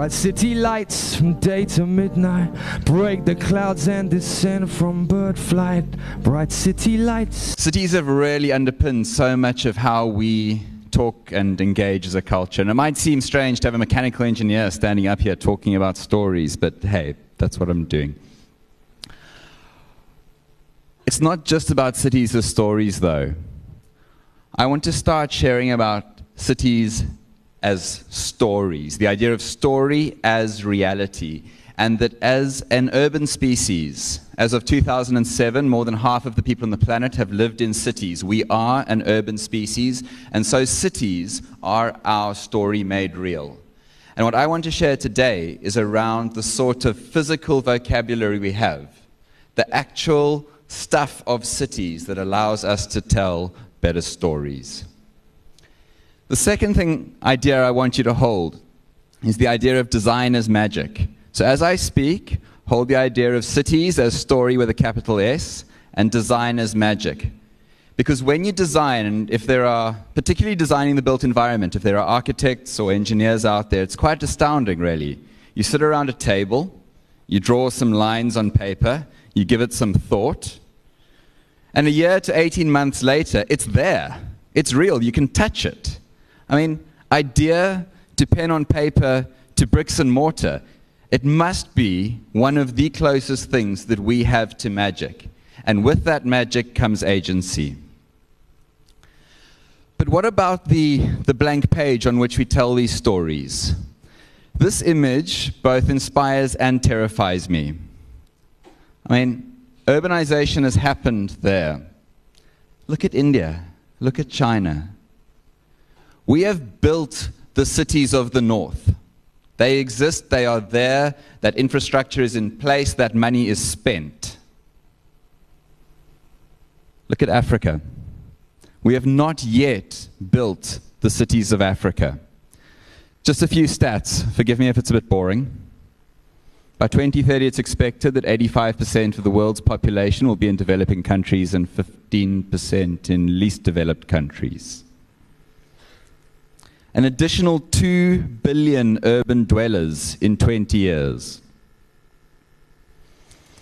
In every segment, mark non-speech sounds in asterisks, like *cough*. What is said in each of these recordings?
Bright city lights from day to midnight. Break the clouds and descend from bird flight. Bright city lights. Cities have really underpinned so much of how we talk and engage as a culture. And it might seem strange to have a mechanical engineer standing up here talking about stories, but hey, that's what I'm doing. It's not just about cities as stories, though. I want to start sharing about cities as stories, the idea of story as reality, and that as an urban species, as of 2007, more than half of the people on the planet have lived in cities. We are an urban species, and so cities are our story made real. And what I want to share today is around the sort of physical vocabulary we have, the actual stuff of cities that allows us to tell better stories. The second thing idea I want you to hold is the idea of design as magic. So as I speak, hold the idea of cities as story with a capital S and design as magic. Because when you design, and if there are, particularly designing the built environment, if there are architects or engineers out there, it's quite astounding, really. You sit around a table, you draw some lines on paper, you give it some thought, and a year to 18 months later, it's there. It's real. You can touch it. I mean, idea to pen on paper to bricks and mortar. It must be one of the closest things that we have to magic. And with that magic comes agency. But what about the, the blank page on which we tell these stories? This image both inspires and terrifies me. I mean, Urbanization has happened there. Look at India. Look at China. We have built the cities of the north. They exist, they are there, that infrastructure is in place, that money is spent. Look at Africa. We have not yet built the cities of Africa. Just a few stats. Forgive me if it's a bit boring. By 2030, it's expected that 85% of the world's population will be in developing countries and 15% in least developed countries. An additional 2 billion urban dwellers in 20 years.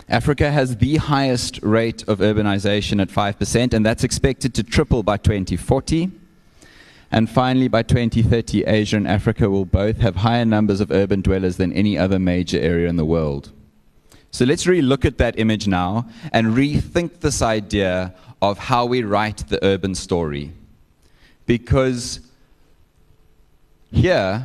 Africa has the highest rate of urbanization at 5%, and that's expected to triple by 2040. And finally, by 2030, Asia and Africa will both have higher numbers of urban dwellers than any other major area in the world. So let's really look at that image now and rethink this idea of how we write the urban story. Because here,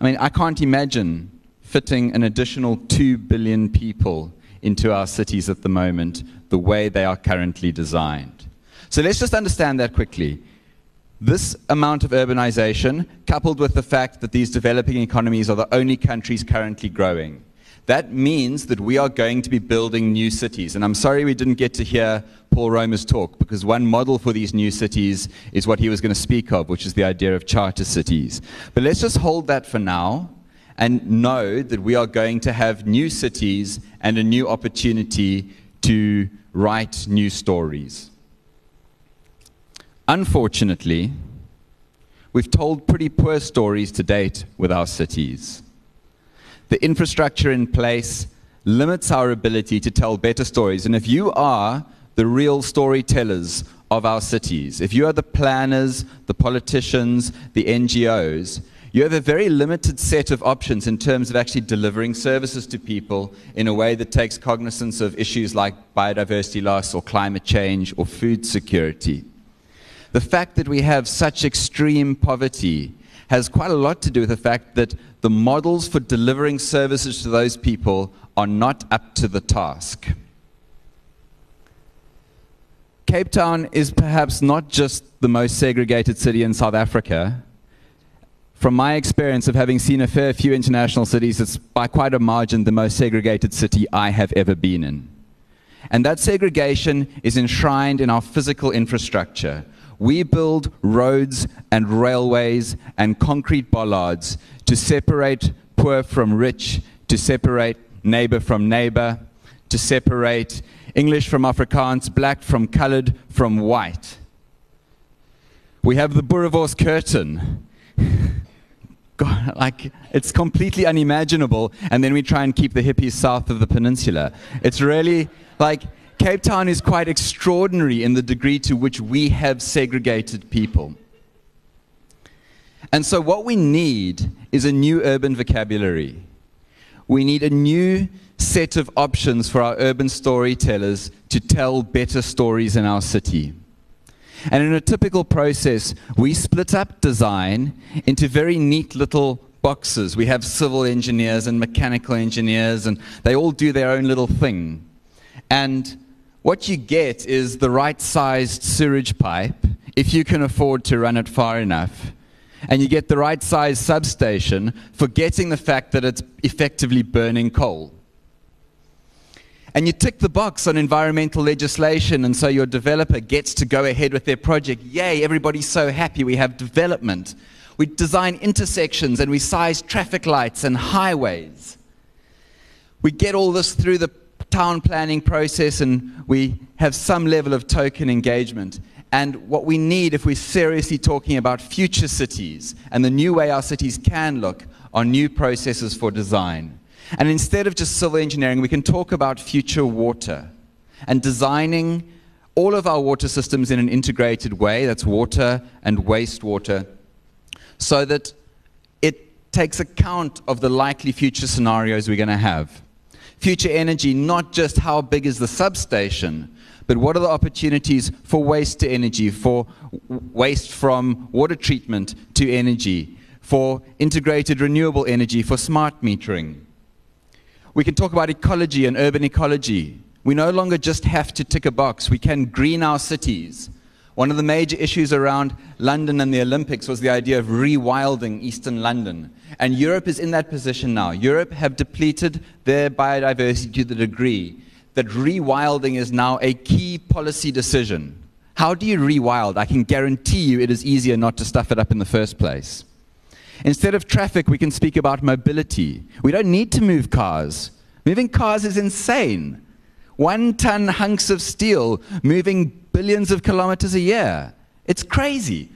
I mean, I can't imagine fitting an additional 2 billion people into our cities at the moment the way they are currently designed. So let's just understand that quickly. This amount of urbanization, coupled with the fact that these developing economies are the only countries currently growing, that means that we are going to be building new cities. And I'm sorry we didn't get to hear Paul Romer's talk, because one model for these new cities is what he was going to speak of, which is the idea of charter cities. But let's just hold that for now and know that we are going to have new cities and a new opportunity to write new stories. Unfortunately, we've told pretty poor stories to date with our cities. The infrastructure in place limits our ability to tell better stories. And if you are the real storytellers of our cities, if you are the planners, the politicians, the NGOs, you have a very limited set of options in terms of actually delivering services to people in a way that takes cognizance of issues like biodiversity loss or climate change or food security. The fact that we have such extreme poverty has quite a lot to do with the fact that the models for delivering services to those people are not up to the task. Cape Town is perhaps not just the most segregated city in South Africa. From my experience of having seen a fair few international cities, it's by quite a margin the most segregated city I have ever been in. And that segregation is enshrined in our physical infrastructure. We build roads and railways and concrete bollards to separate poor from rich, to separate neighbor from neighbor, to separate English from Afrikaans, black from colored, from white. We have the Boerewors curtain. *laughs* God, like it's completely unimaginable. And then we try and keep the hippies south of the peninsula. It's really like Cape Town is quite extraordinary in the degree to which we have segregated people. And so, what we need is a new urban vocabulary. We need a new set of options for our urban storytellers to tell better stories in our city. And in a typical process, we split up design into very neat little boxes. We have civil engineers and mechanical engineers, and they all do their own little thing. And what you get is the right sized sewage pipe, if you can afford to run it far enough. And you get the right sized substation, forgetting the fact that it's effectively burning coal and you tick the box on environmental legislation, and so your developer gets to go ahead with their project. Yay, everybody's so happy we have development. We design intersections and we size traffic lights and highways. We get all this through the town planning process and we have some level of token engagement. And what we need, if we're seriously talking about future cities and the new way our cities can look, are new processes for design. And instead of just civil engineering, we can talk about future water and designing all of our water systems in an integrated way that's water and wastewater so that it takes account of the likely future scenarios we're going to have. Future energy, not just how big is the substation, but what are the opportunities for waste to energy, for waste from water treatment to energy, for integrated renewable energy, for smart metering. We can talk about ecology and urban ecology. We no longer just have to tick a box, we can green our cities. One of the major issues around London and the Olympics was the idea of rewilding eastern London. And Europe is in that position now. Europe have depleted their biodiversity to the degree that rewilding is now a key policy decision. How do you rewild? I can guarantee you it is easier not to stuff it up in the first place. Instead of traffic, we can speak about mobility. We don't need to move cars. Moving cars is insane. One ton hunks of steel moving billions of kilometers a year. It's crazy.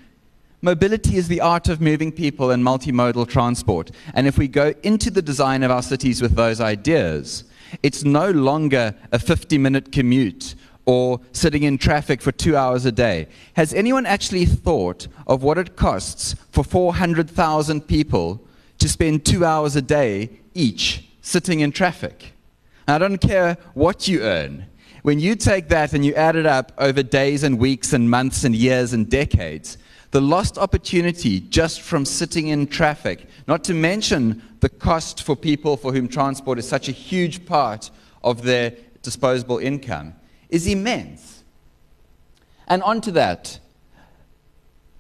Mobility is the art of moving people and multimodal transport. And if we go into the design of our cities with those ideas, it's no longer a 50 minute commute or sitting in traffic for two hours a day. Has anyone actually thought of what it costs for 400,000 people to spend two hours a day each sitting in traffic? I don't care what you earn. When you take that and you add it up over days and weeks and months and years and decades, the lost opportunity just from sitting in traffic, not to mention the cost for people for whom transport is such a huge part of their disposable income, is immense. And onto that,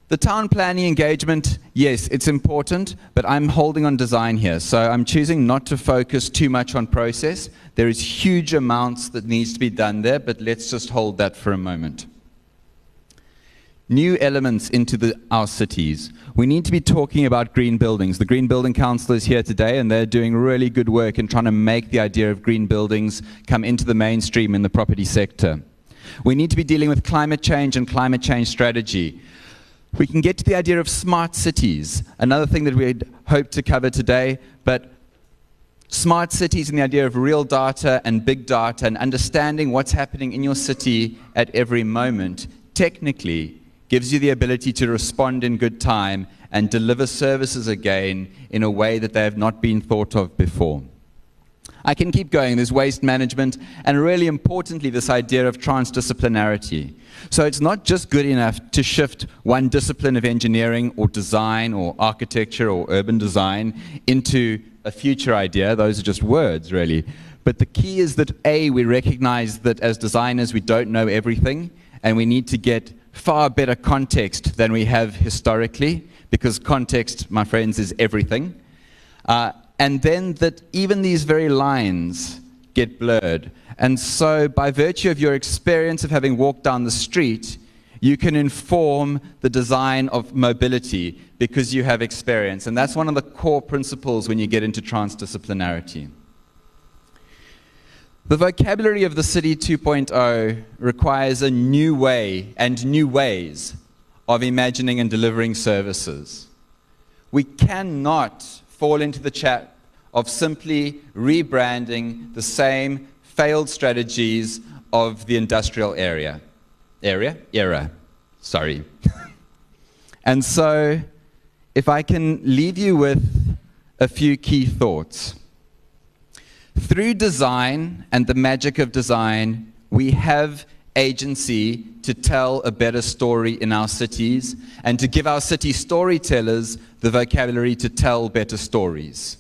the town planning engagement, yes, it's important, but I'm holding on design here. So I'm choosing not to focus too much on process. There is huge amounts that needs to be done there, but let's just hold that for a moment. New elements into the, our cities. We need to be talking about green buildings. The Green Building Council is here today, and they're doing really good work in trying to make the idea of green buildings come into the mainstream in the property sector. We need to be dealing with climate change and climate change strategy. We can get to the idea of smart cities, another thing that we'd hope to cover today, but smart cities and the idea of real data and big data and understanding what's happening in your city at every moment technically gives you the ability to respond in good time and deliver services again in a way that they have not been thought of before. I can keep going. There's waste management, and really importantly, this idea of transdisciplinarity. So it's not just good enough to shift one discipline of engineering or design or architecture or urban design into a future idea. Those are just words, really. But the key is that A, we recognize that as designers, we don't know everything, and we need to get far better context than we have historically, because context, my friends, is everything. Uh, and then that even these very lines get blurred. And so, by virtue of your experience of having walked down the street, you can inform the design of mobility because you have experience. And that's one of the core principles when you get into transdisciplinarity. The vocabulary of the City 2.0 requires a new way and new ways of imagining and delivering services. We cannot fall into the trap of simply rebranding the same failed strategies of the industrial area. Area? Era. Sorry. *laughs* and so, if I can leave you with a few key thoughts. Through design and the magic of design, we have agency to tell a better story in our cities and to give our city storytellers the vocabulary to tell better stories.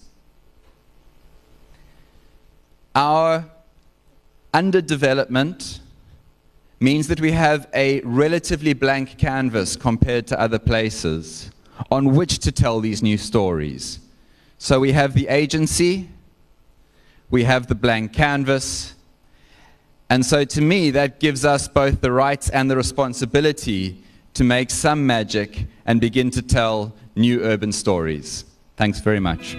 Our underdevelopment means that we have a relatively blank canvas compared to other places on which to tell these new stories. So we have the agency, we have the blank canvas, and so to me, that gives us both the rights and the responsibility to make some magic and begin to tell new urban stories. Thanks very much.